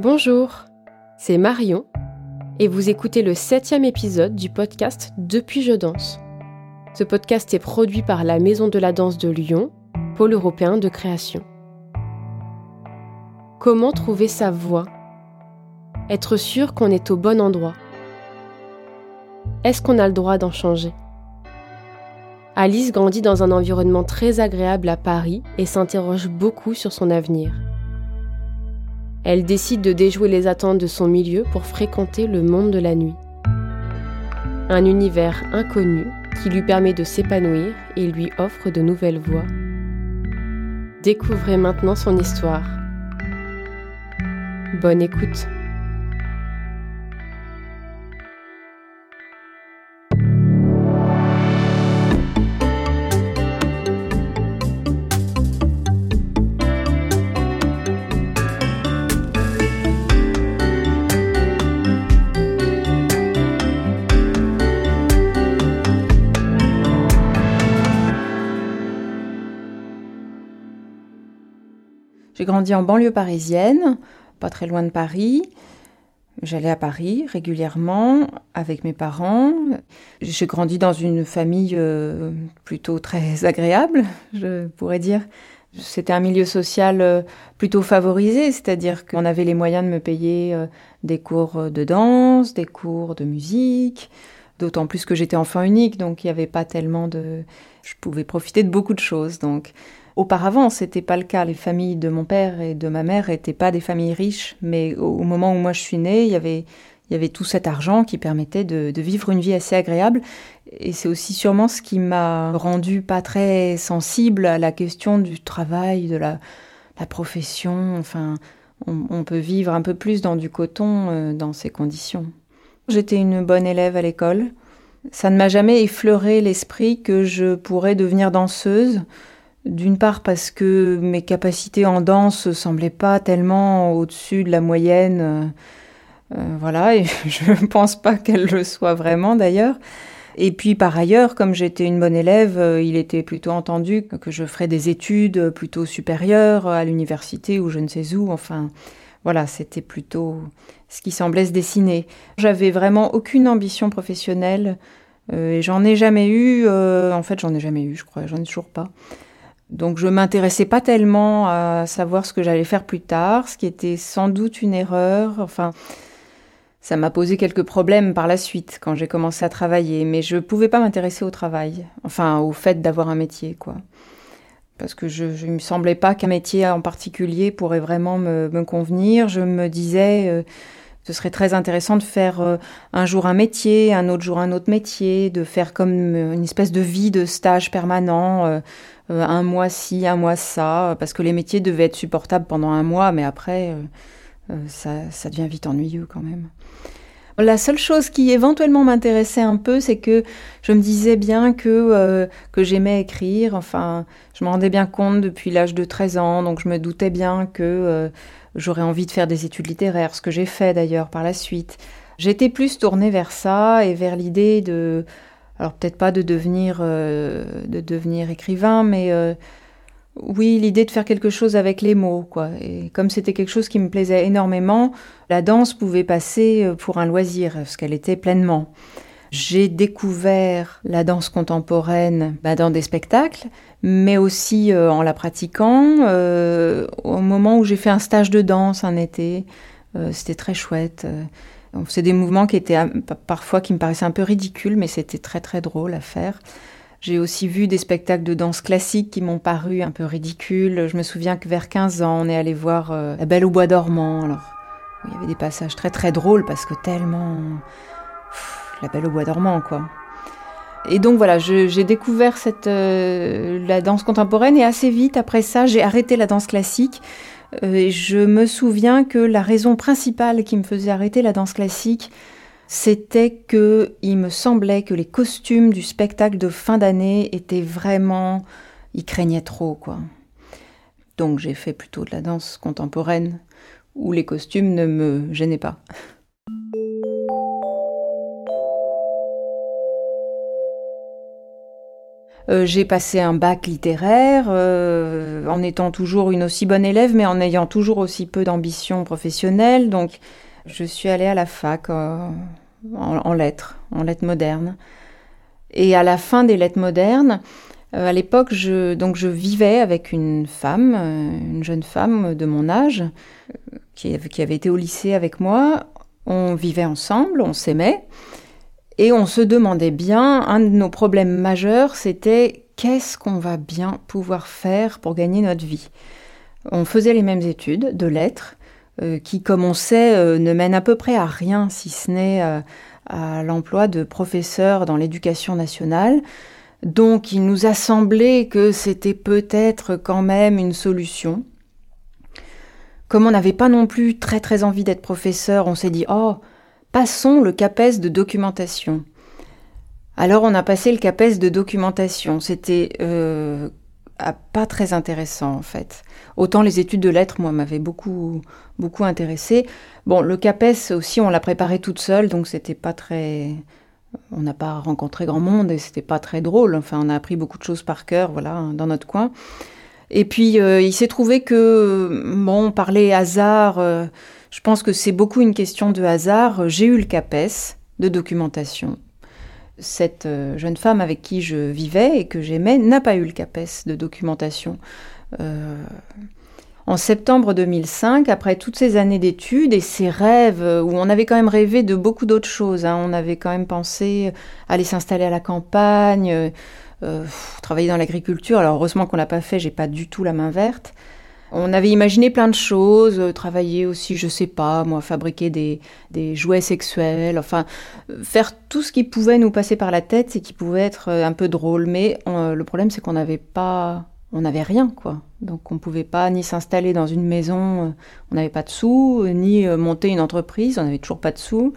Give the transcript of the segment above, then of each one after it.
Bonjour, c'est Marion et vous écoutez le septième épisode du podcast Depuis je danse. Ce podcast est produit par la Maison de la Danse de Lyon, pôle européen de création. Comment trouver sa voix? Être sûr qu'on est au bon endroit? Est-ce qu'on a le droit d'en changer? Alice grandit dans un environnement très agréable à Paris et s'interroge beaucoup sur son avenir. Elle décide de déjouer les attentes de son milieu pour fréquenter le monde de la nuit. Un univers inconnu qui lui permet de s'épanouir et lui offre de nouvelles voies. Découvrez maintenant son histoire. Bonne écoute. J'ai grandi en banlieue parisienne, pas très loin de Paris. J'allais à Paris régulièrement avec mes parents. J'ai grandi dans une famille euh, plutôt très agréable, je pourrais dire. C'était un milieu social euh, plutôt favorisé, c'est-à-dire qu'on avait les moyens de me payer euh, des cours de danse, des cours de musique, d'autant plus que j'étais enfant unique, donc il n'y avait pas tellement de... Je pouvais profiter de beaucoup de choses, donc Auparavant, c'était pas le cas. Les familles de mon père et de ma mère n'étaient pas des familles riches, mais au moment où moi je suis née, il y avait, tout cet argent qui permettait de, vivre une vie assez agréable. Et c'est aussi sûrement ce qui m'a rendu pas très sensible à la question du travail, de la, profession. Enfin, on, peut vivre un peu plus dans du coton euh, dans ces conditions. J'étais une bonne élève à l'école. Ça ne m'a jamais effleuré l'esprit que je pourrais devenir danseuse. D'une part parce que mes capacités en danse semblaient pas tellement au-dessus de la moyenne. Euh, euh, voilà, et je ne pense pas qu'elle le soit vraiment d'ailleurs. Et puis par ailleurs, comme j'étais une bonne élève, euh, il était plutôt entendu que je ferais des études plutôt supérieures à l'université ou je ne sais où. Enfin, voilà, c'était plutôt ce qui semblait se dessiner. J'avais vraiment aucune ambition professionnelle et j'en ai jamais eu. en fait, j'en ai jamais eu, je crois. J'en ai toujours pas. Donc je m'intéressais pas tellement à savoir ce que j'allais faire plus tard, ce qui était sans doute une erreur. Enfin, ça m'a posé quelques problèmes par la suite quand j'ai commencé à travailler, mais je pouvais pas m'intéresser au travail, enfin au fait d'avoir un métier, quoi. Parce que je, ne me semblait pas qu'un métier en particulier pourrait vraiment me, convenir. Je me disais, euh, ce serait très intéressant de faire euh, un jour un métier, un autre jour un autre métier, de faire comme une espèce de vie de stage permanent. Euh, un mois ci, un mois ça, parce que les métiers devaient être supportables pendant un mois, mais après, euh, euh, ça, ça devient vite ennuyeux quand même. La seule chose qui éventuellement m'intéressait un peu, c'est que je me disais bien que, que j'aimais écrire. Enfin, je me rendais bien compte depuis l'âge de 13 ans, donc je me doutais bien que j'aurais envie de faire des études littéraires, ce que j'ai fait d'ailleurs par la suite. J'étais plus tournée vers ça et vers l'idée de alors peut-être pas de devenir, euh, de devenir écrivain, mais euh, oui, l'idée de faire quelque chose avec les mots, quoi. Et comme c'était quelque chose qui me plaisait énormément, la danse pouvait passer euh, pour un loisir, parce qu'elle était pleinement. J'ai découvert la danse contemporaine bah, dans des spectacles, mais aussi en la pratiquant. au moment où j'ai fait un stage de danse un été, c'était très chouette. C'est des mouvements qui étaient parfois qui me paraissaient un peu ridicules, mais c'était très très drôle à faire. J'ai aussi vu des spectacles de danse classique qui m'ont paru un peu ridicules. Je me souviens que vers 15 ans, on est allé voir euh, La Belle au Bois dormant. Alors, il y avait des passages très très drôles parce que tellement. la Belle au Bois dormant, quoi. Et donc voilà, j'ai découvert cette, euh, la danse contemporaine et assez vite après ça, j'ai arrêté la danse classique euh, je me souviens que la raison principale qui me faisait arrêter la danse classique, c'était que il me semblait que les costumes du spectacle de fin d'année étaient vraiment, ils craignaient trop quoi. Donc j'ai fait plutôt de la danse contemporaine où les costumes ne me gênaient pas. Euh, j'ai passé un bac littéraire euh, en étant toujours une aussi bonne élève, mais en ayant toujours aussi peu d'ambition professionnelle. Donc, je suis allée à la fac euh, en, lettres, en lettres modernes. Et à la fin des lettres modernes, à l'époque, je, donc je vivais avec une femme, une jeune femme de mon âge, qui, qui avait été au lycée avec moi. On vivait ensemble, on s'aimait. Et on se demandait bien, un de nos problèmes majeurs, c'était qu'est-ce qu'on va bien pouvoir faire pour gagner notre vie. On faisait les mêmes études de lettres, euh, qui, comme on sait, euh, ne mènent à peu près à rien, si ce n'est euh, à l'emploi de professeurs dans l'éducation nationale. Donc il nous a semblé que c'était peut-être quand même une solution. Comme on n'avait pas non plus très très envie d'être professeur, on s'est dit, oh, Passons le CAPES de documentation. Alors on a passé le CAPES de documentation. C'était euh, pas très intéressant en fait. Autant les études de lettres, moi, m'avaient beaucoup, beaucoup intéressé. Bon, le CAPES aussi, on l'a préparé toute seule, donc c'était pas très. On n'a pas rencontré grand monde et c'était pas très drôle. Enfin, on a appris beaucoup de choses par cœur, voilà, dans notre coin. Et puis, euh, il s'est trouvé que, bon, on parlait hasard. Euh, je pense que c'est beaucoup une question de hasard. J'ai eu le CAPES de documentation. Cette euh, jeune femme avec qui je vivais et que j'aimais n'a pas eu le CAPES de documentation. Euh, en septembre 2005, après toutes ces années d'études et ces rêves euh, où on avait quand même rêvé de beaucoup d'autres choses, hein, on avait quand même pensé aller s'installer à la campagne, travailler dans l'agriculture. Alors heureusement qu'on l'a pas fait, j'ai pas du tout la main verte. On avait imaginé plein de choses, euh, travailler aussi, je sais pas, moi, fabriquer des, jouets sexuels, enfin, euh, faire tout ce qui pouvait nous passer par la tête et qui pouvait être euh, un peu drôle. Mais le problème, c'est qu'on n'avait pas, on n'avait rien, quoi. Donc, on pouvait pas ni s'installer dans une maison, on n'avait pas de sous, ni monter une entreprise, on n'avait toujours pas de sous.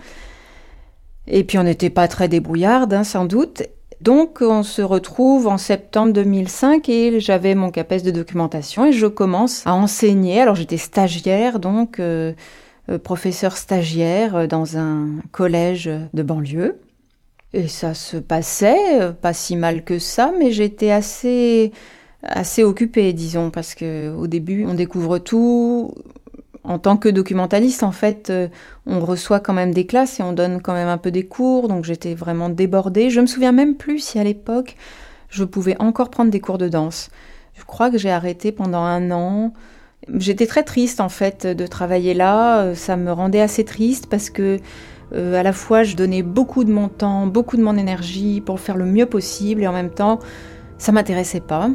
Et puis, on n'était pas très débrouillarde, hein, sans doute. Donc on se retrouve en septembre 2005 et j'avais mon CAPES de documentation et je commence à enseigner. Alors j'étais stagiaire, donc euh, euh, professeur stagiaire euh, dans un collège de banlieue. Et ça se passait, pas si mal que ça, mais j'étais assez assez occupée, disons, parce que au début on découvre tout, en tant que documentaliste, en fait, euh, on reçoit quand même des classes et on donne quand même un peu des cours, donc j'étais vraiment débordée. Je me souviens même plus si à l'époque je pouvais encore prendre des cours de danse. Je crois que j'ai arrêté pendant un an. J'étais très triste en fait de travailler là. Euh, ça me rendait assez triste parce que euh, à la fois je donnais beaucoup de mon temps, beaucoup de mon énergie pour faire le mieux possible et en même temps ça m'intéressait pas.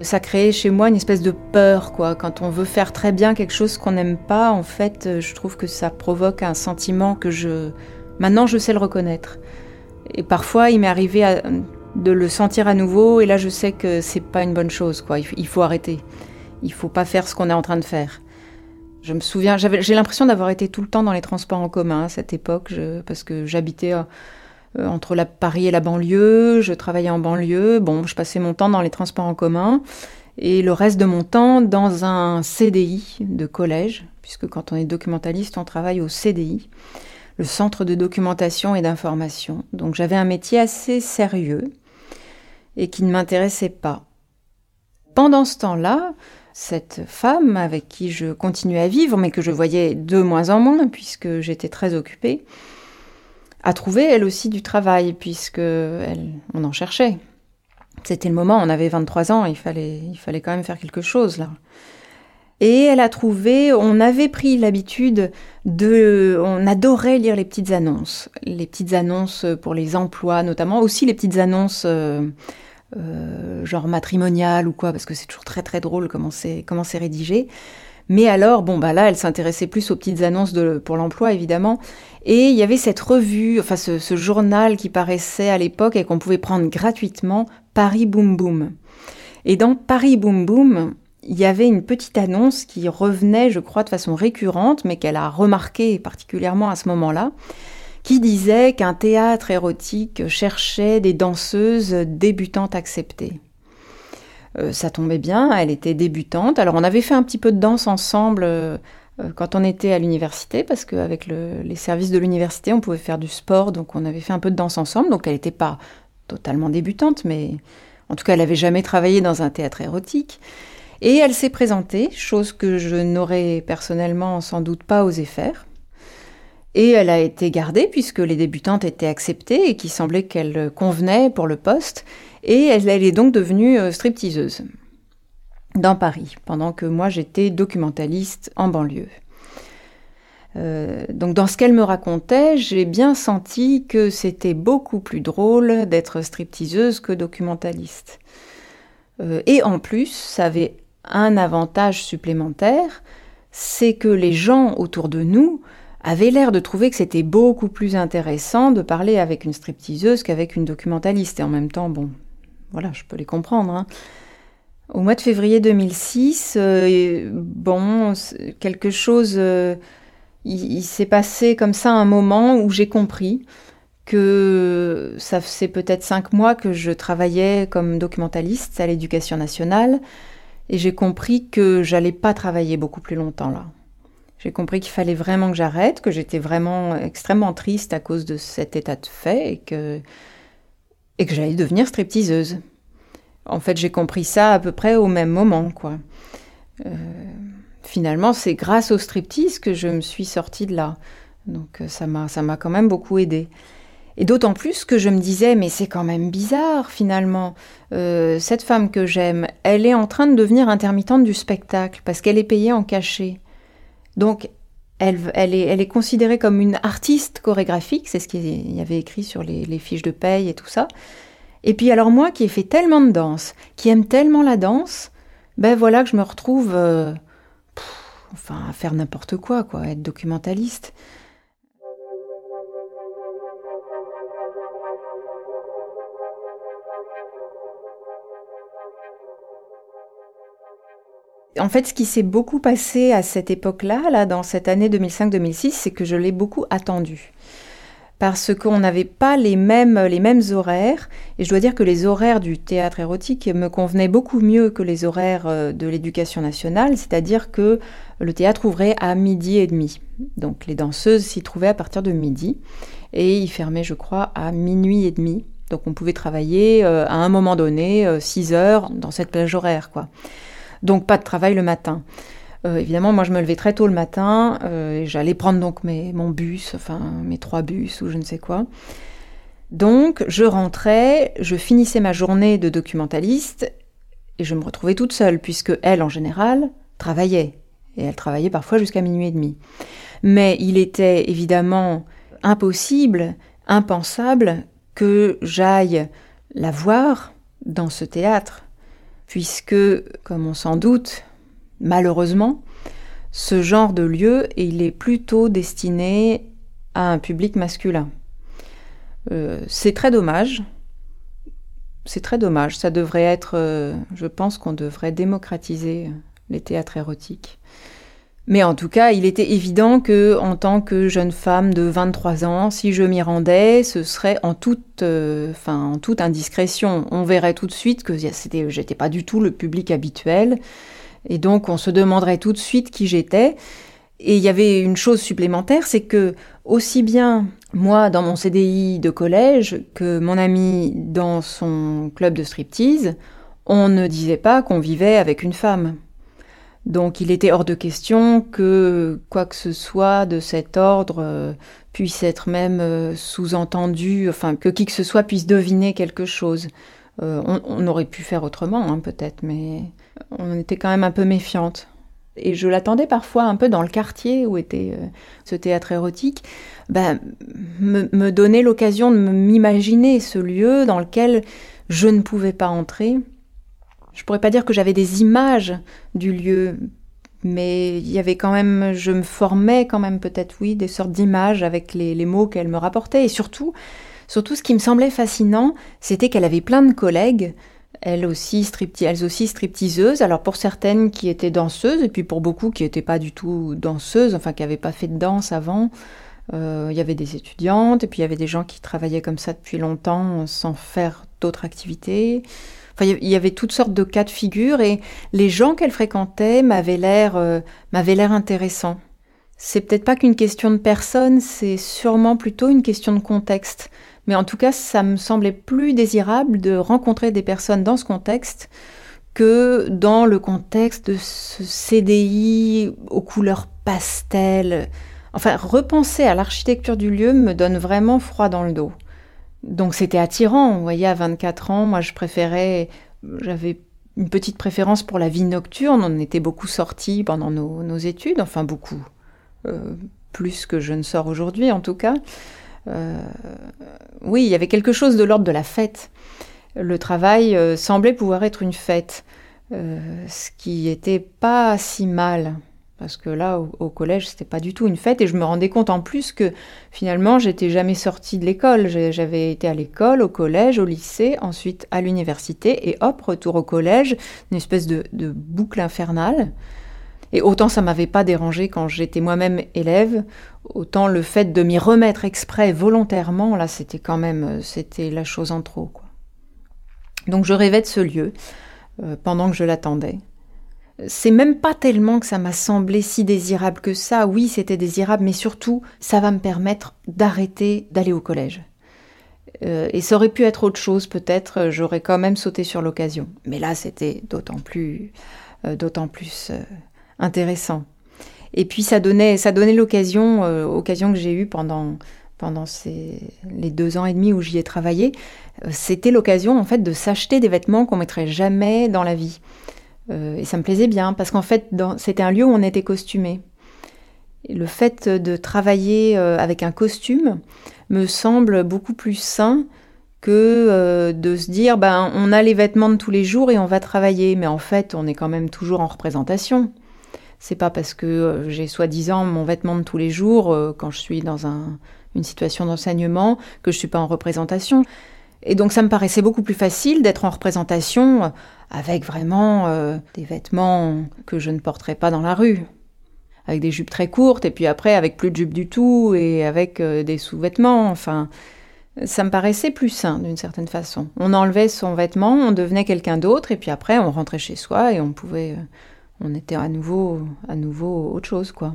Ça crée chez moi une espèce de peur, quoi. Quand on veut faire très bien quelque chose qu'on n'aime pas, en fait, euh, je trouve que ça provoque un sentiment que je. Maintenant, je sais le reconnaître. Et parfois, il m'est arrivé de le sentir à nouveau, et là, je sais que c'est pas une bonne chose, quoi. Il faut arrêter. Il faut pas faire ce qu'on est en train de faire. Je me souviens, j'ai l'impression d'avoir été tout le temps dans les transports en commun à cette époque, parce que j'habitais euh, euh, entre la Paris et la banlieue, je travaillais en banlieue, bon, je passais mon temps dans les transports en commun et le reste de mon temps dans un CDI de collège, puisque quand on est documentaliste, on travaille au CDI, le Centre de documentation et d'information. Donc j'avais un métier assez sérieux et qui ne m'intéressait pas. Pendant ce temps-là, cette femme avec qui je continuais à vivre, mais que je voyais de moins en moins puisque j'étais très occupée, a trouvé elle aussi du travail, puisque on en cherchait. C'était le moment, on avait 23 ans, il fallait, quand même faire quelque chose là. Et elle a trouvé, on avait pris l'habitude de, on adorait lire les petites annonces, les petites annonces pour les emplois notamment, aussi les petites annonces euh, euh, genre matrimoniales ou quoi, parce que c'est toujours très très drôle comment c'est rédigé. Mais alors, bon, bah là, elle s'intéressait plus aux petites annonces de, pour l'emploi, évidemment. Et il y avait cette revue, enfin ce, ce journal qui paraissait à l'époque et qu'on pouvait prendre gratuitement, Paris Boom Boom. Et dans Paris Boom Boom, il y avait une petite annonce qui revenait, je crois, de façon récurrente, mais qu'elle a remarqué particulièrement à ce moment-là, qui disait qu'un théâtre érotique cherchait des danseuses débutantes acceptées. Euh, ça tombait bien, elle était débutante. Alors on avait fait un petit peu de danse ensemble euh, euh, quand on était à l'université, parce qu'avec les services de l'université, on pouvait faire du sport, donc on avait fait un peu de danse ensemble, donc elle n'était pas totalement débutante, mais en tout cas, elle n'avait jamais travaillé dans un théâtre érotique. Et elle s'est présentée, chose que je n'aurais personnellement sans doute pas osé faire. Et elle a été gardée puisque les débutantes étaient acceptées et qu'il semblait qu'elle convenait pour le poste. Et elle, est donc devenue euh, stripteaseuse dans Paris, pendant que moi j'étais documentaliste en banlieue. Euh, donc dans ce qu'elle me racontait, j'ai bien senti que c'était beaucoup plus drôle d'être stripteaseuse que documentaliste. Euh, et en plus, ça avait un avantage supplémentaire, c'est que les gens autour de nous avaient l'air de trouver que c'était beaucoup plus intéressant de parler avec une stripteaseuse qu'avec une documentaliste. Et en même temps, bon, voilà, je peux les comprendre. Hein. Au mois de février 2006, euh, bon, quelque chose, euh, il, s'est passé comme ça un moment où j'ai compris que ça faisait peut-être cinq mois que je travaillais comme documentaliste à l'éducation nationale et j'ai compris que j'allais pas travailler beaucoup plus longtemps là. J'ai compris qu'il fallait vraiment que j'arrête, que j'étais vraiment extrêmement triste à cause de cet état de fait et que, j'allais devenir stripteaseuse. En fait, j'ai compris ça à peu près au même moment, quoi. Euh, finalement, c'est grâce au striptease que je me suis sortie de là. Donc euh, ça m'a quand même beaucoup aidé. Et d'autant plus que je me disais, mais c'est quand même bizarre finalement. Euh, cette femme que j'aime, elle est en train de devenir intermittente du spectacle parce qu'elle est payée en cachet. Donc elle, est, considérée comme une artiste chorégraphique, c'est ce qu'il y avait écrit sur les, les fiches de paye et tout ça. Et puis alors moi qui ai fait tellement de danse, qui aime tellement la danse, ben voilà que je me retrouve euh, enfin à faire n'importe quoi quoi, être documentaliste. En fait, ce qui s'est beaucoup passé à cette époque-là, là, dans cette année 2005-2006, c'est que je l'ai beaucoup attendu parce qu'on n'avait pas les mêmes, les mêmes horaires. Et je dois dire que les horaires du théâtre érotique me convenaient beaucoup mieux que les horaires euh, de l'éducation nationale, c'est-à-dire que le théâtre ouvrait à midi et demi. Donc les danseuses s'y trouvaient à partir de midi. Et il fermait, je crois, à minuit et demi. Donc on pouvait travailler euh, à un moment donné, 6 euh, heures, dans cette plage horaire, quoi. Donc pas de travail le matin. Euh, évidemment, moi, je me levais très tôt le matin. Euh, J'allais prendre donc mes, mon bus, enfin mes trois bus ou je ne sais quoi. Donc, je rentrais, je finissais ma journée de documentaliste et je me retrouvais toute seule puisque elle, en général, travaillait et elle travaillait parfois jusqu'à minuit et demi. Mais il était évidemment impossible, impensable que j'aille la voir dans ce théâtre, puisque, comme on s'en doute, Malheureusement, ce genre de lieu, il est plutôt destiné à un public masculin. Euh, c'est très dommage. C'est très dommage. Ça devrait être, euh, je pense qu'on devrait démocratiser les théâtres érotiques. Mais en tout cas, il était évident que, en tant que jeune femme de 23 ans, si je m'y rendais, ce serait en toute, euh, en toute indiscrétion. On verrait tout de suite que j'étais pas du tout le public habituel. Et donc on se demanderait tout de suite qui j'étais. Et il y avait une chose supplémentaire, c'est que aussi bien moi dans mon CDI de collège que mon ami dans son club de striptease, on ne disait pas qu'on vivait avec une femme. Donc il était hors de question que quoi que ce soit de cet ordre euh, puisse être même euh, sous-entendu, enfin que qui que ce soit puisse deviner quelque chose. Euh, on, aurait pu faire autrement, hein, peut-être, mais on était quand même un peu méfiante. Et je l'attendais parfois un peu dans le quartier où était euh, ce théâtre érotique, ben, me, donner l'occasion de m'imaginer ce lieu dans lequel je ne pouvais pas entrer. Je pourrais pas dire que j'avais des images du lieu, mais il y avait quand même, je me formais quand même peut-être, oui, des sortes d'images avec les, mots qu'elle me rapportait. Et surtout, Surtout, ce qui me semblait fascinant, c'était qu'elle avait plein de collègues, elles aussi, elles stripteaseuses. Alors pour certaines qui étaient danseuses, et puis pour beaucoup qui n'étaient pas du tout danseuses, enfin qui n'avaient pas fait de danse avant. Euh, il y avait des étudiantes, et puis il y avait des gens qui travaillaient comme ça depuis longtemps sans faire d'autres activités. Il y avait toutes sortes de cas de figure, et les gens qu'elle fréquentait m'avaient l'air, euh, m'avaient l'air intéressants. C'est peut-être pas qu'une question de personne, c'est sûrement plutôt une question de contexte Mais en tout cas, ça me semblait plus désirable de rencontrer des personnes dans ce contexte que dans le contexte de ce CDI aux couleurs pastel. Enfin, repenser à l'architecture du lieu me donne vraiment froid dans le dos. Donc c'était attirant, vous voyez, à 24 ans, moi je préférais, j'avais une petite préférence pour la vie nocturne, on était beaucoup sortis pendant nos, études, enfin beaucoup, euh, plus que je ne sors aujourd'hui en tout cas. Euh, oui, il y avait quelque chose de l'ordre de la fête. Le travail euh, semblait pouvoir être une fête, ce qui était pas si mal parce que là, au, collège, c'était pas du tout une fête, et je me rendais compte en plus que finalement, j'étais jamais sortie de l'école. J'avais été à l'école, au collège, au lycée, ensuite à l'université, et hop, retour au collège, une espèce de, boucle infernale. Et autant ça m'avait pas dérangé quand j'étais moi-même élève, autant le fait de m'y remettre exprès, volontairement, là, c'était quand même, c'était la chose en trop. Donc je rêvais de ce lieu euh, pendant que je l'attendais c'est même pas tellement que ça m'a semblé si désirable que ça. Oui, c'était désirable, mais surtout, ça va me permettre d'arrêter d'aller au collège. Euh, et ça aurait pu être autre chose, peut-être, j'aurais quand même sauté sur l'occasion. Mais là, c'était d'autant plus, euh, d'autant plus euh, intéressant. Et puis, ça donnait, ça donnait l'occasion, occasion que j'ai eue pendant, pendant ces, les deux ans et demi où j'y ai travaillé. C'était l'occasion, en fait, de s'acheter des vêtements qu'on mettrait jamais dans la vie. Euh, et ça me plaisait bien parce qu'en fait, c'était un lieu où on était costumé. le fait de travailler euh, avec un costume me semble beaucoup plus sain que euh, de se dire ben on a les vêtements de tous les jours et on va travailler mais en fait on est quand même toujours en représentation. C'est pas parce que j'ai soi-disant mon vêtement de tous les jours quand je suis dans une situation d'enseignement que je suis pas en représentation. Et donc ça me paraissait beaucoup plus facile d'être en représentation avec vraiment euh, des vêtements que je ne porterais pas dans la rue. Avec des jupes très courtes et puis après avec plus de jupes du tout et avec euh, des sous-vêtements. Enfin, ça me paraissait plus sain d'une certaine façon. On enlevait son vêtement, on devenait quelqu'un d'autre et puis après on rentrait chez soi et on pouvait, euh, on était à nouveau, à nouveau autre chose quoi.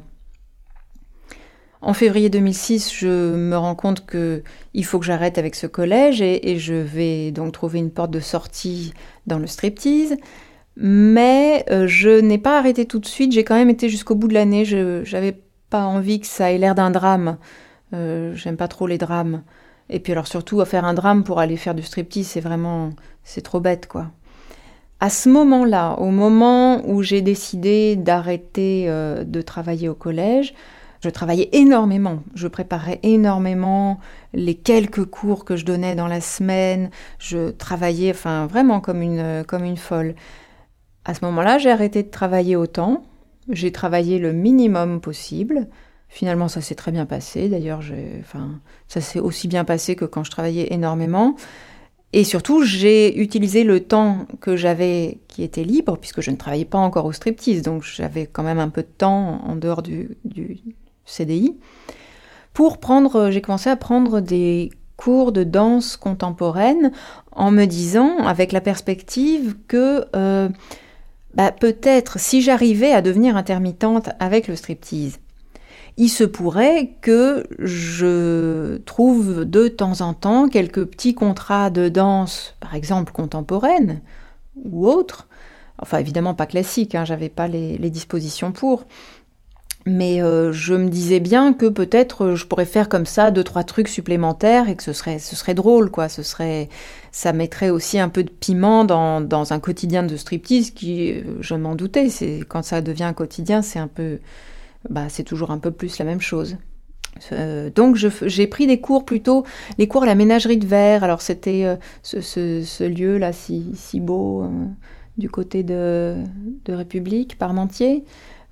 En février 2006, je me rends compte que il faut que j'arrête avec ce collège et, je vais donc trouver une porte de sortie dans le striptease. Mais euh, je n'ai pas arrêté tout de suite, j'ai quand même été jusqu'au bout de l'année. Je n'avais pas envie que ça ait l'air d'un drame. Euh, j'aime pas trop les drames. Et puis alors surtout faire un drame pour aller faire du striptease, c'est vraiment c'est trop bête quoi. À ce moment-là, au moment où j'ai décidé d'arrêter euh, de travailler au collège, je travaillais énormément, je préparais énormément les quelques cours que je donnais dans la semaine, je travaillais enfin vraiment comme une, comme une folle. À ce moment-là, j'ai arrêté de travailler autant, j'ai travaillé le minimum possible. Finalement, ça s'est très bien passé. D'ailleurs, enfin, ça s'est aussi bien passé que quand je travaillais énormément. Et surtout, j'ai utilisé le temps que j'avais qui était libre, puisque je ne travaillais pas encore au striptease, donc j'avais quand même un peu de temps en dehors du, du, CDI, pour prendre, j'ai commencé à prendre des cours de danse contemporaine en me disant, avec la perspective que euh, bah, peut-être si j'arrivais à devenir intermittente avec le striptease, il se pourrait que je trouve de temps en temps quelques petits contrats de danse, par exemple contemporaine ou autre, enfin évidemment pas classique, hein, j'avais pas les, dispositions pour, mais euh, je me disais bien que peut-être euh, je pourrais faire comme ça deux trois trucs supplémentaires et que ce serait ce serait drôle quoi. Ce serait ça mettrait aussi un peu de piment dans, dans un quotidien de striptease qui euh, je m'en doutais. C'est quand ça devient un quotidien, c'est un peu bah c'est toujours un peu plus la même chose. donc j'ai pris des cours plutôt les cours à la ménagerie de verre. Alors c'était ce, ce, ce, lieu là si si beau du côté de de République Parmentier.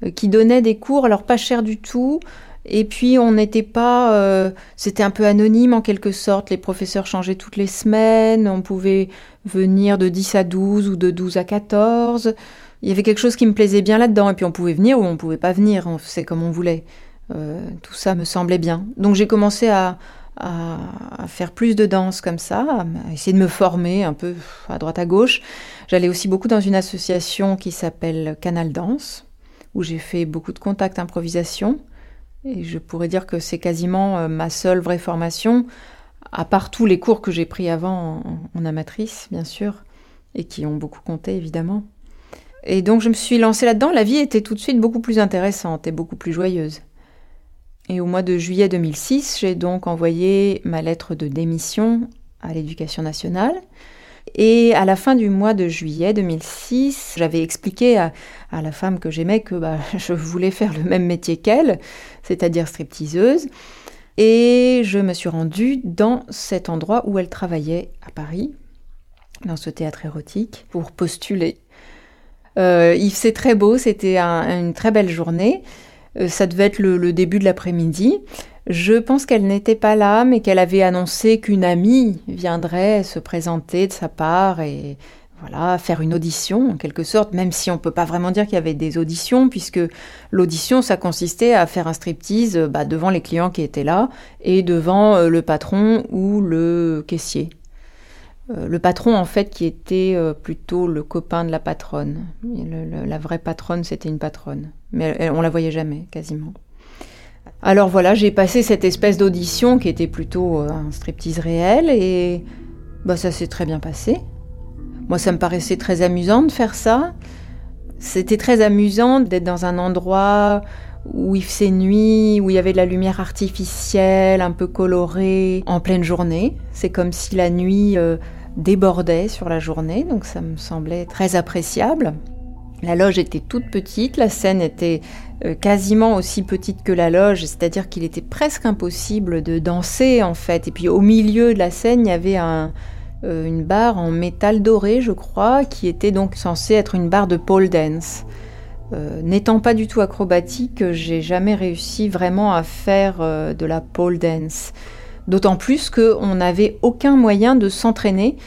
Euh, qui donnait des cours, alors pas cher du tout. Et puis on n'était pas, euh, c'était un peu anonyme en quelque sorte. Les professeurs changeaient toutes les semaines. On pouvait venir de 10 à 12 ou de 12 à 14. Il y avait quelque chose qui me plaisait bien là-dedans. Et puis on pouvait venir ou on pouvait pas venir. Faisait comme on voulait. Euh, tout ça me semblait bien. Donc j'ai commencé à, à, faire plus de danse comme ça, à essayer de me former un peu à droite à gauche. J'allais aussi beaucoup dans une association qui s'appelle Canal Danse où j'ai fait beaucoup de contacts improvisation. Et je pourrais dire que c'est quasiment euh, ma seule vraie formation. à part tous les cours que j'ai pris avant en, amatrice, bien sûr, et qui ont beaucoup compté, évidemment. Et donc je me suis lancée là-dedans. La vie était tout de suite beaucoup plus intéressante et beaucoup plus joyeuse. Et au mois de juillet 2006, j'ai donc envoyé ma lettre de démission à l'éducation nationale. Et à la fin du mois de juillet 2006, j'avais expliqué à, la femme que j'aimais que bah, je voulais faire le même métier qu'elle, c'est-à-dire stripteaseuse. Et je me suis rendue dans cet endroit où elle travaillait à Paris, dans ce théâtre érotique, pour postuler. Euh, faisait très beau, c'était une très belle journée. Euh, ça devait être le, début de l'après-midi. Je pense qu'elle n'était pas là, mais qu'elle avait annoncé qu'une amie viendrait se présenter de sa part et voilà, faire une audition en quelque sorte, même si on ne peut pas vraiment dire qu'il y avait des auditions, puisque l'audition, ça consistait à faire un striptease bah, devant les clients qui étaient là et devant euh, le patron ou le caissier. Euh, le patron, en fait, qui était euh, plutôt le copain de la patronne. la vraie patronne, c'était une patronne. Mais on la voyait jamais, quasiment. Alors voilà, j'ai passé cette espèce d'audition qui était plutôt euh, un striptease réel et bah, ça s'est très bien passé. Moi, ça me paraissait très amusant de faire ça. C'était très amusant d'être dans un endroit où il faisait nuit, où il y avait de la lumière artificielle, un peu colorée, en pleine journée. C'est comme si la nuit euh, débordait sur la journée, donc ça me semblait très appréciable. La loge était toute petite, la scène était euh, quasiment aussi petite que la loge, c'est-à-dire qu'il était presque impossible de danser en fait. Et puis au milieu de la scène, il y avait euh, une barre en métal doré, je crois, qui était donc censée être une barre de pole dance. Euh, n'étant pas du tout acrobatique, j'ai jamais réussi vraiment à faire de la pole dance. D'autant plus qu'on n'avait aucun moyen de s'entraîner.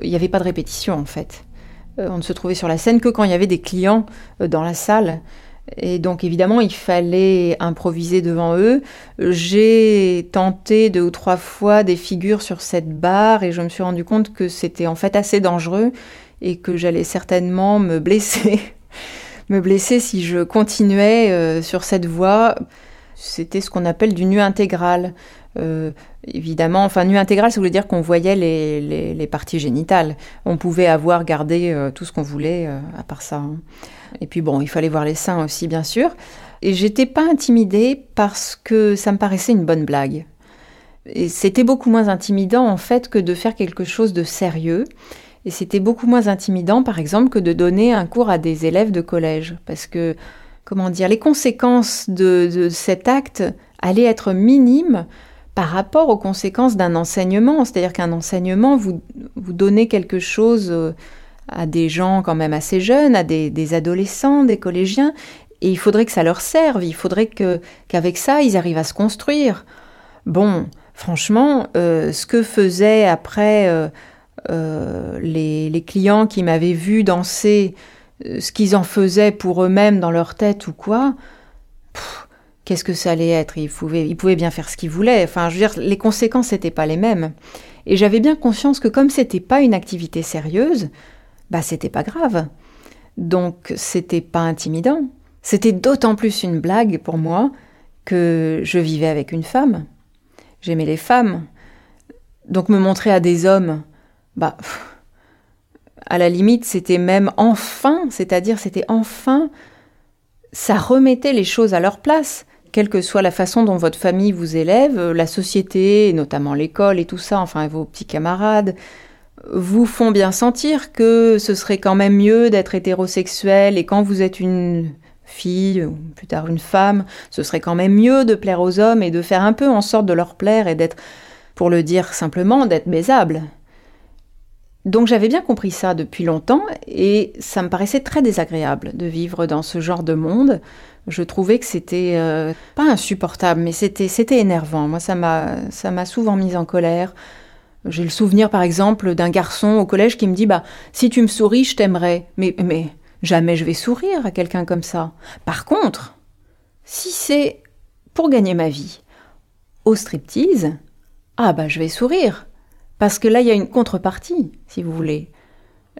Il n'y avait pas de répétition en fait. On ne se trouvait sur la scène que quand il y avait des clients dans la salle. Et donc évidemment, il fallait improviser devant eux. J'ai tenté deux ou trois fois des figures sur cette barre et je me suis rendu compte que c'était en fait assez dangereux et que j'allais certainement me blesser me blesser si je continuais euh, sur cette voie. C'était ce qu'on appelle du nu intégral. Euh, évidemment, enfin, nu intégral, ça voulait dire qu'on voyait les, parties génitales. On pouvait avoir gardé euh, tout ce qu'on voulait à part ça. Hein. Et puis bon, il fallait voir les seins aussi, bien sûr. Et j'étais pas intimidée parce que ça me paraissait une bonne blague. Et c'était beaucoup moins intimidant en fait que de faire quelque chose de sérieux. Et c'était beaucoup moins intimidant, par exemple, que de donner un cours à des élèves de collège. Parce que, comment dire, les conséquences de, cet acte allaient être minimes par rapport aux conséquences d'un enseignement. C'est-à-dire qu'un enseignement, vous, vous donnez quelque chose euh, à des gens quand même assez jeunes, à des, adolescents, des collégiens, et il faudrait que ça leur serve, il faudrait que, qu'avec ça, ils arrivent à se construire. Bon, franchement, euh, ce que faisait après... Euh, euh, les, clients qui m'avaient vu danser, ce qu'ils en faisaient pour eux-mêmes dans leur tête ou quoi, qu'est-ce que ça allait être ils pouvaient bien faire ce qu'ils voulaient. Enfin, je veux dire, les conséquences n'étaient pas les mêmes. Et j'avais bien conscience que comme c'était pas une activité sérieuse, bah c'était pas grave. Donc c'était pas intimidant. C'était d'autant plus une blague pour moi que je vivais avec une femme. J'aimais les femmes. Donc me montrer à des hommes bah, à la limite, c'était même enfin, c'est-à-dire c'était enfin, ça remettait les choses à leur place, quelle que soit la façon dont votre famille vous élève, la société, notamment l'école et tout ça, enfin vos petits camarades, vous font bien sentir que ce serait quand même mieux d'être hétérosexuel et quand vous êtes une fille ou plus tard une femme, ce serait quand même mieux de plaire aux hommes et de faire un peu en sorte de leur plaire et d'être, pour le dire simplement, d'être baisable. Donc j'avais bien compris ça depuis longtemps et ça me paraissait très désagréable de vivre dans ce genre de monde. Je trouvais que c'était euh, pas insupportable, mais c'était c'était énervant. Moi, ça m'a ça m'a souvent mise en colère. J'ai le souvenir, par exemple, d'un garçon au collège qui me dit bah si tu me souris, je t'aimerais. Mais mais jamais je vais sourire à quelqu'un comme ça. Par contre, si c'est pour gagner ma vie au striptease, ah bah je vais sourire. Parce que là, il y a une contrepartie, si vous voulez.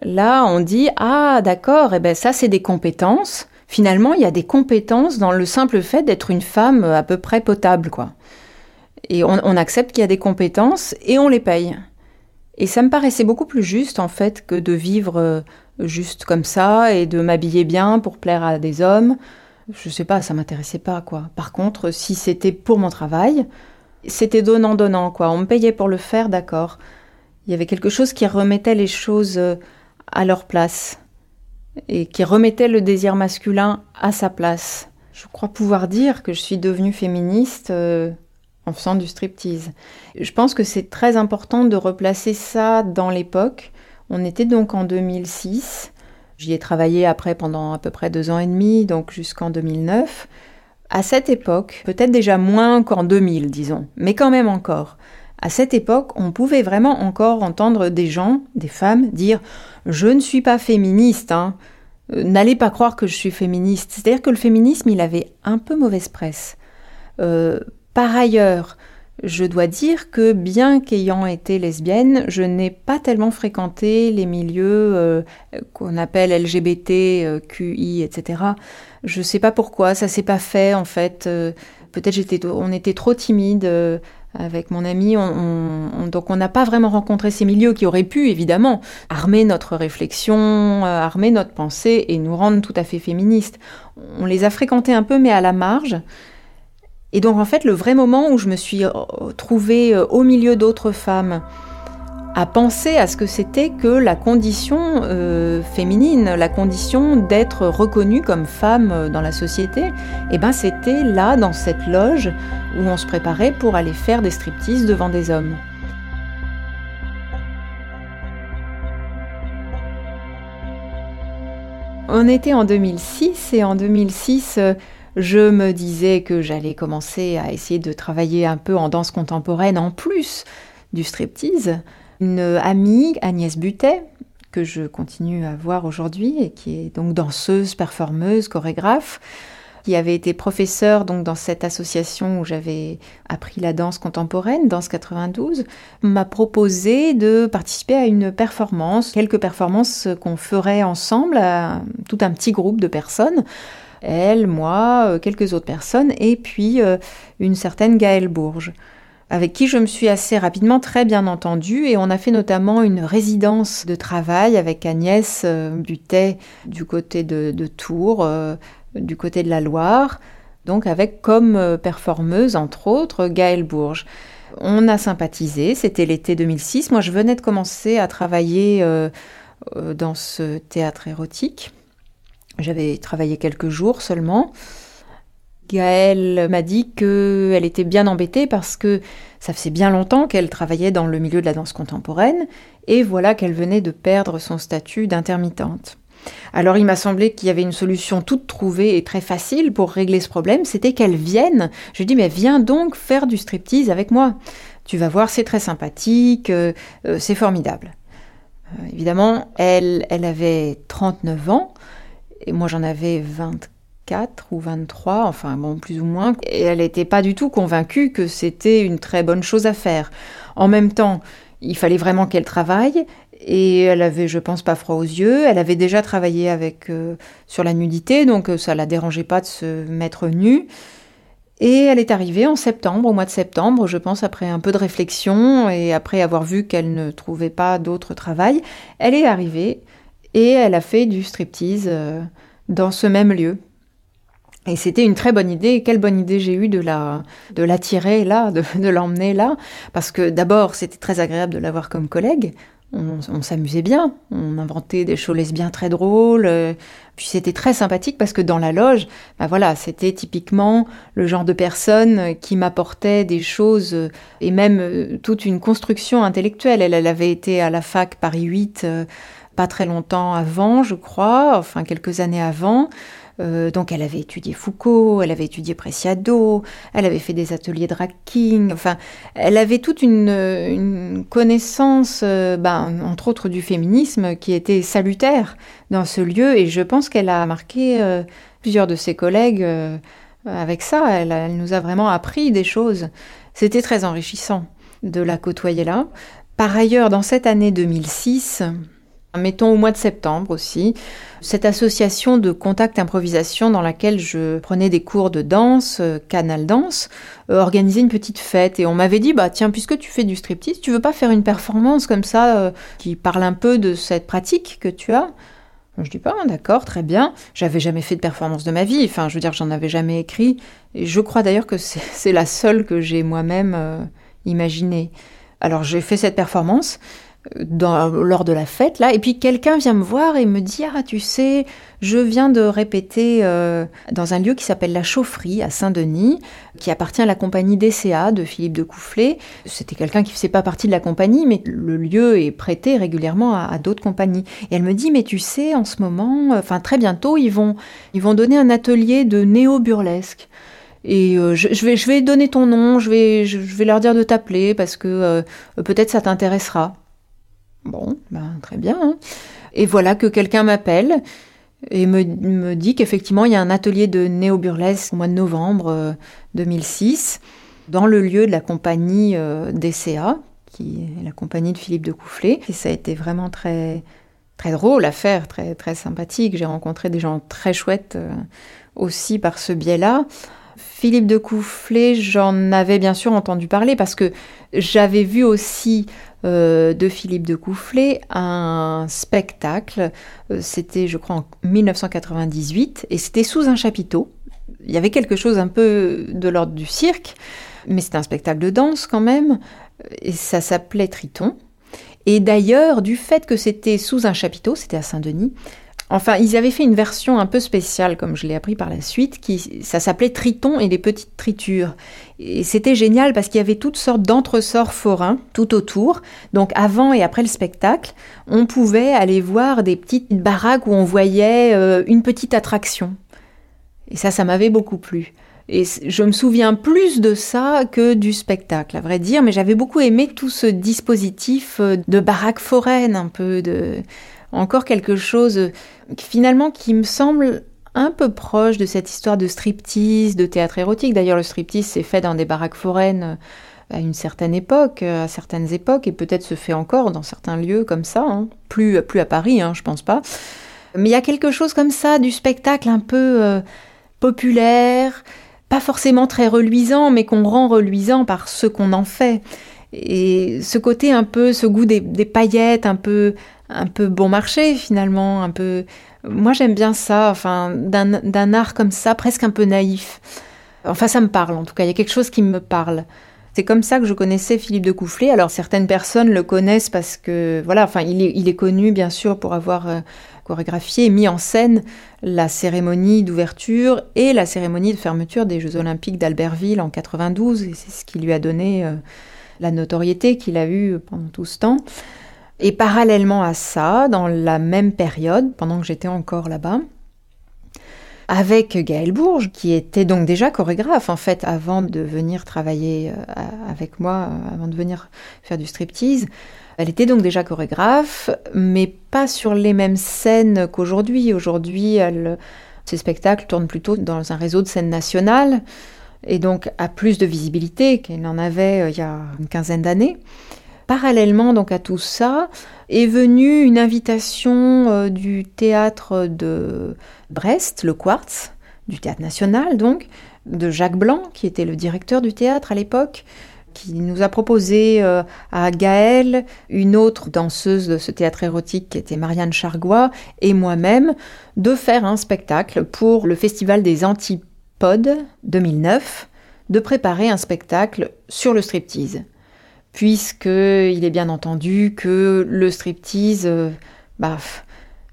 Là, on dit ah d'accord, et eh ben ça c'est des compétences. Finalement, il y a des compétences dans le simple fait d'être une femme à peu près potable, quoi. Et on, accepte qu'il y a des compétences et on les paye. Et ça me paraissait beaucoup plus juste en fait que de vivre euh, juste comme ça et de m'habiller bien pour plaire à des hommes. Je sais pas, ça m'intéressait pas quoi. Par contre, si c'était pour mon travail, c'était donnant donnant quoi. On me payait pour le faire, d'accord. Il y avait quelque chose qui remettait les choses euh, à leur place et qui remettait le désir masculin à sa place. Je crois pouvoir dire que je suis devenue féministe euh, en faisant du striptease. Je pense que c'est très important de replacer ça dans l'époque. On était donc en 2006. J'y ai travaillé après pendant à peu près deux ans et demi, donc jusqu'en 2009. À cette époque, peut-être déjà moins qu'en 2000, disons, mais quand même encore. À cette époque, on pouvait vraiment encore entendre des gens, des femmes, dire Je ne suis pas féministe, hein. Euh, n'allez pas croire que je suis féministe. C'est-à-dire que le féminisme, il avait un peu mauvaise presse. Euh, par ailleurs, je dois dire que bien qu'ayant été lesbienne, je n'ai pas tellement fréquenté les milieux euh, qu'on appelle LGBT, QI, etc. Je ne sais pas pourquoi, ça s'est pas fait en fait. Peut-être on était trop timide avec mon ami, on, donc on n'a pas vraiment rencontré ces milieux qui auraient pu, évidemment, armer notre réflexion, euh, armer notre pensée et nous rendre tout à fait féministes. On les a fréquentés un peu, mais à la marge. Et donc en fait, le vrai moment où je me suis euh, trouvée euh, au milieu d'autres femmes, à penser à ce que c'était que la condition euh, féminine, la condition d'être reconnue comme femme euh, dans la société, et eh ben c'était là, dans cette loge, où on se préparait pour aller faire des striptease devant des hommes. On était en 2006 et en 2006, euh, je me disais que j'allais commencer à essayer de travailler un peu en danse contemporaine en plus du striptease une amie, Agnès Butet, que je continue à voir aujourd'hui et qui est donc danseuse, performeuse, chorégraphe, qui avait été professeure donc dans cette association où j'avais appris la danse contemporaine, Danse 92, m'a proposé de participer à une performance, quelques performances qu'on ferait ensemble, à tout un petit groupe de personnes elle, moi, euh, quelques autres personnes, et puis euh, une certaine Gaëlle Bourges avec qui je me suis assez rapidement très bien entendue et on a fait notamment une résidence de travail avec Agnès euh, Butet du côté de, Tours, euh, du côté de la Loire, donc avec comme euh, performeuse entre autres Gaëlle Bourges. On a sympathisé, c'était l'été 2006. Moi, je venais de commencer à travailler dans ce théâtre érotique. J'avais travaillé quelques jours seulement. Gaëlle m'a dit qu'elle était bien embêtée parce que ça faisait bien longtemps qu'elle travaillait dans le milieu de la danse contemporaine et voilà qu'elle venait de perdre son statut d'intermittente. Alors il m'a semblé qu'il y avait une solution toute trouvée et très facile pour régler ce problème, c'était qu'elle vienne. Je lui ai dit mais viens donc faire du striptease avec moi. Tu vas voir, c'est très sympathique, euh, euh, c'est formidable. Euh, évidemment, elle, elle avait 39 ans et moi j'en avais 24 ou 23, enfin bon, plus ou moins, et elle n'était pas du tout convaincue que c'était une très bonne chose à faire. En même temps, il fallait vraiment qu'elle travaille, et elle avait, je pense, pas froid aux yeux. Elle avait déjà travaillé avec euh, sur la nudité, donc euh, ça la dérangeait pas de se mettre nue. Et elle est arrivée en septembre, au mois de septembre, je pense, après un peu de réflexion et après avoir vu qu'elle ne trouvait pas d'autre travail, elle est arrivée et elle a fait du striptease euh, dans ce même lieu. Et c'était une très bonne idée. quelle bonne idée j'ai eue de la de l'attirer là, de, de l'emmener là, parce que d'abord c'était très agréable de l'avoir comme collègue. On, s'amusait bien, on inventait des choses lesbiennes très drôles. Euh, puis c'était très sympathique parce que dans la loge, bah voilà, c'était typiquement le genre de personne qui m'apportait des choses euh, et même euh, toute une construction intellectuelle. Elle, elle avait été à la fac Paris 8 pas très longtemps avant, je crois, enfin quelques années avant. Euh, donc elle avait étudié Foucault, elle avait étudié Preciado, elle avait fait des ateliers de king, enfin elle avait toute une, connaissance, euh, ben, entre autres du féminisme, qui était salutaire dans ce lieu et je pense qu'elle a marqué euh, plusieurs de ses collègues avec ça, elle, elle nous a vraiment appris des choses. C'était très enrichissant de la côtoyer là. Par ailleurs, dans cette année 2006, Mettons au mois de septembre aussi. Cette association de contact improvisation dans laquelle je prenais des cours de danse, euh, canal danse, euh, organisait une petite fête et on m'avait dit bah tiens puisque tu fais du striptease, tu veux pas faire une performance comme ça euh, qui parle un peu de cette pratique que tu as? Je dis pas, d'accord, très bien. J'avais jamais fait de performance de ma vie. Enfin, je veux dire, j'en avais jamais écrit. Et je crois d'ailleurs que c'est la seule que j'ai moi-même imaginée. Alors, j'ai fait cette performance lors de la fête là. Et puis quelqu'un vient me voir et me dit ah tu sais je viens de répéter euh, dans un lieu qui s'appelle la chaufferie à Saint-Denis qui appartient à la compagnie DCA de Philippe de Coufflet c'était quelqu'un qui faisait pas partie de la compagnie mais le lieu est prêté régulièrement à, d'autres compagnies. Et elle me dit mais tu sais en ce moment enfin très bientôt ils vont ils vont donner un atelier de néo burlesque et euh, je, vais, je vais donner ton nom, je vais, je, vais leur dire de t'appeler parce que euh, peut-être ça t'intéressera. Bon, ben, très bien. Hein. Et voilà que quelqu'un m'appelle et me, me dit qu'effectivement, il y a un atelier de néo-burlesque au mois de novembre 2006 euh, dans le lieu de la compagnie euh, DCA, qui est la compagnie de Philippe de Coufflet. Et ça a été vraiment très, très drôle à faire, très, très sympathique. J'ai rencontré des gens très chouettes euh, aussi par ce biais-là. Philippe de Coufflet, j'en avais bien sûr entendu parler parce que j'avais vu aussi euh, de Philippe de Coufflet un spectacle. Euh, c'était, je crois, en 1998 et c'était sous un chapiteau. Il y avait quelque chose un peu de l'ordre du cirque, mais c'était un spectacle de danse quand même. Et ça s'appelait Triton. Et d'ailleurs, du fait que c'était sous un chapiteau, c'était à Saint-Denis, Enfin, ils avaient fait une version un peu spéciale, comme je l'ai appris par la suite, qui ça s'appelait Triton et les petites tritures. Et c'était génial parce qu'il y avait toutes sortes d'entresorts forains tout autour. Donc avant et après le spectacle, on pouvait aller voir des petites baraques où on voyait euh, une petite attraction. Et ça, ça m'avait beaucoup plu. Et je me souviens plus de ça que du spectacle, à vrai dire, mais j'avais beaucoup aimé tout ce dispositif euh, de baraque foraine, un peu de encore quelque chose finalement qui me semble un peu proche de cette histoire de striptease, de théâtre érotique. D'ailleurs, le striptease s'est fait dans des baraques foraines euh, à une certaine époque, euh, à certaines époques, et peut-être se fait encore dans certains lieux comme ça. Hein. Plus, plus à Paris, hein, je pense pas. Mais il y a quelque chose comme ça du spectacle un peu euh, populaire, pas forcément très reluisant, mais qu'on rend reluisant par ce qu'on en fait. Et ce côté un peu, ce goût des paillettes, un peu, un peu bon marché finalement, un peu. Moi j'aime bien ça, enfin d'un art comme ça, presque un peu naïf. Enfin ça me parle en tout cas, il y a quelque chose qui me parle. C'est comme ça que je connaissais Philippe de Coufflet. Alors certaines personnes le connaissent parce que voilà, enfin il est, il est connu bien sûr pour avoir euh, chorégraphié et mis en scène la cérémonie d'ouverture et la cérémonie de fermeture des Jeux Olympiques d'Albertville en 92 et c'est ce qui lui a donné euh, la notoriété qu'il a eue pendant tout ce temps. Et parallèlement à ça, dans la même période, pendant que j'étais encore là-bas, avec Gaëlle Bourges, qui était donc déjà chorégraphe en fait avant de venir travailler euh, avec moi, euh, avant de venir faire du striptease. Elle était donc déjà chorégraphe, mais pas sur les mêmes scènes qu'aujourd'hui. Aujourd'hui, ses spectacles tournent plutôt dans un réseau de scènes nationales et donc a plus de visibilité qu'elle n'en avait euh, il y a une quinzaine d'années. Parallèlement donc à tout ça est venue une invitation euh, du théâtre de Brest, le Quartz, du théâtre national donc, de Jacques Blanc qui était le directeur du théâtre à l'époque, qui nous a proposé euh, à Gaëlle, une autre danseuse de ce théâtre érotique qui était Marianne Chargois, et moi-même, de faire un spectacle pour le Festival des Antipodes 2009, de préparer un spectacle sur le striptease puisqu'il est bien entendu que le striptease, euh, bah,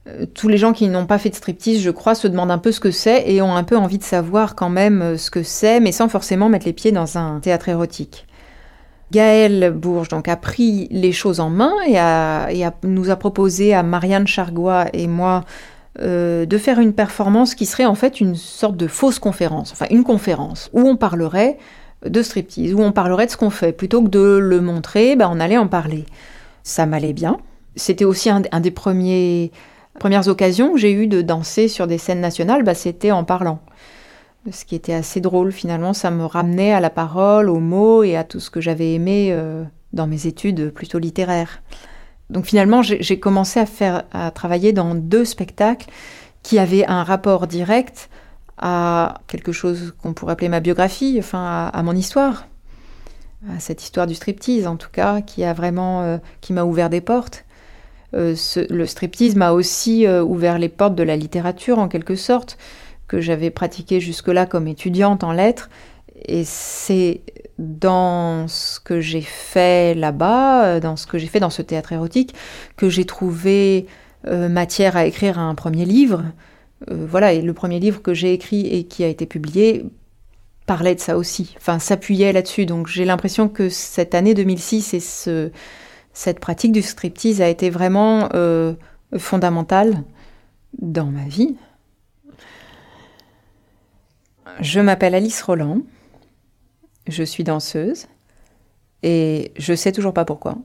euh, tous les gens qui n'ont pas fait de striptease, je crois, se demandent un peu ce que c'est et ont un peu envie de savoir quand même euh, ce que c'est, mais sans forcément mettre les pieds dans un théâtre érotique. Gaëlle Bourges donc a pris les choses en main et, nous a proposé à Marianne Chargois et moi de faire une performance qui serait en fait une sorte de fausse conférence, enfin une conférence où on parlerait de striptease, où on parlerait de ce qu'on fait. Plutôt que de le montrer, bah, on allait en parler. Ça m'allait bien. C'était aussi un, des premiers premières occasions que j'ai eues de danser sur des scènes nationales, bah, c'était en parlant. Ce qui était assez drôle finalement, ça me ramenait à la parole, aux mots et à tout ce que j'avais aimé euh, dans mes études plutôt littéraires. Donc finalement, j'ai commencé à faire, à travailler dans deux spectacles qui avaient un rapport direct à quelque chose qu'on pourrait appeler ma biographie, enfin à, mon histoire, à cette histoire du striptease en tout cas, qui a vraiment, euh, qui m'a ouvert des portes. Euh, le striptease m'a aussi euh, ouvert les portes de la littérature en quelque sorte, que j'avais pratiqué jusque-là comme étudiante en lettres. Et c'est dans ce que j'ai fait là-bas, dans ce que j'ai fait dans ce théâtre érotique, que j'ai trouvé matière à écrire un premier livre. Euh, voilà, et le premier livre que j'ai écrit et qui a été publié parlait de ça aussi, enfin s'appuyait là-dessus. Donc j'ai l'impression que cette année 2006 et ce, cette pratique du striptease a été vraiment euh, fondamentale dans ma vie. Je m'appelle Alice Roland, je suis danseuse et je sais toujours pas pourquoi.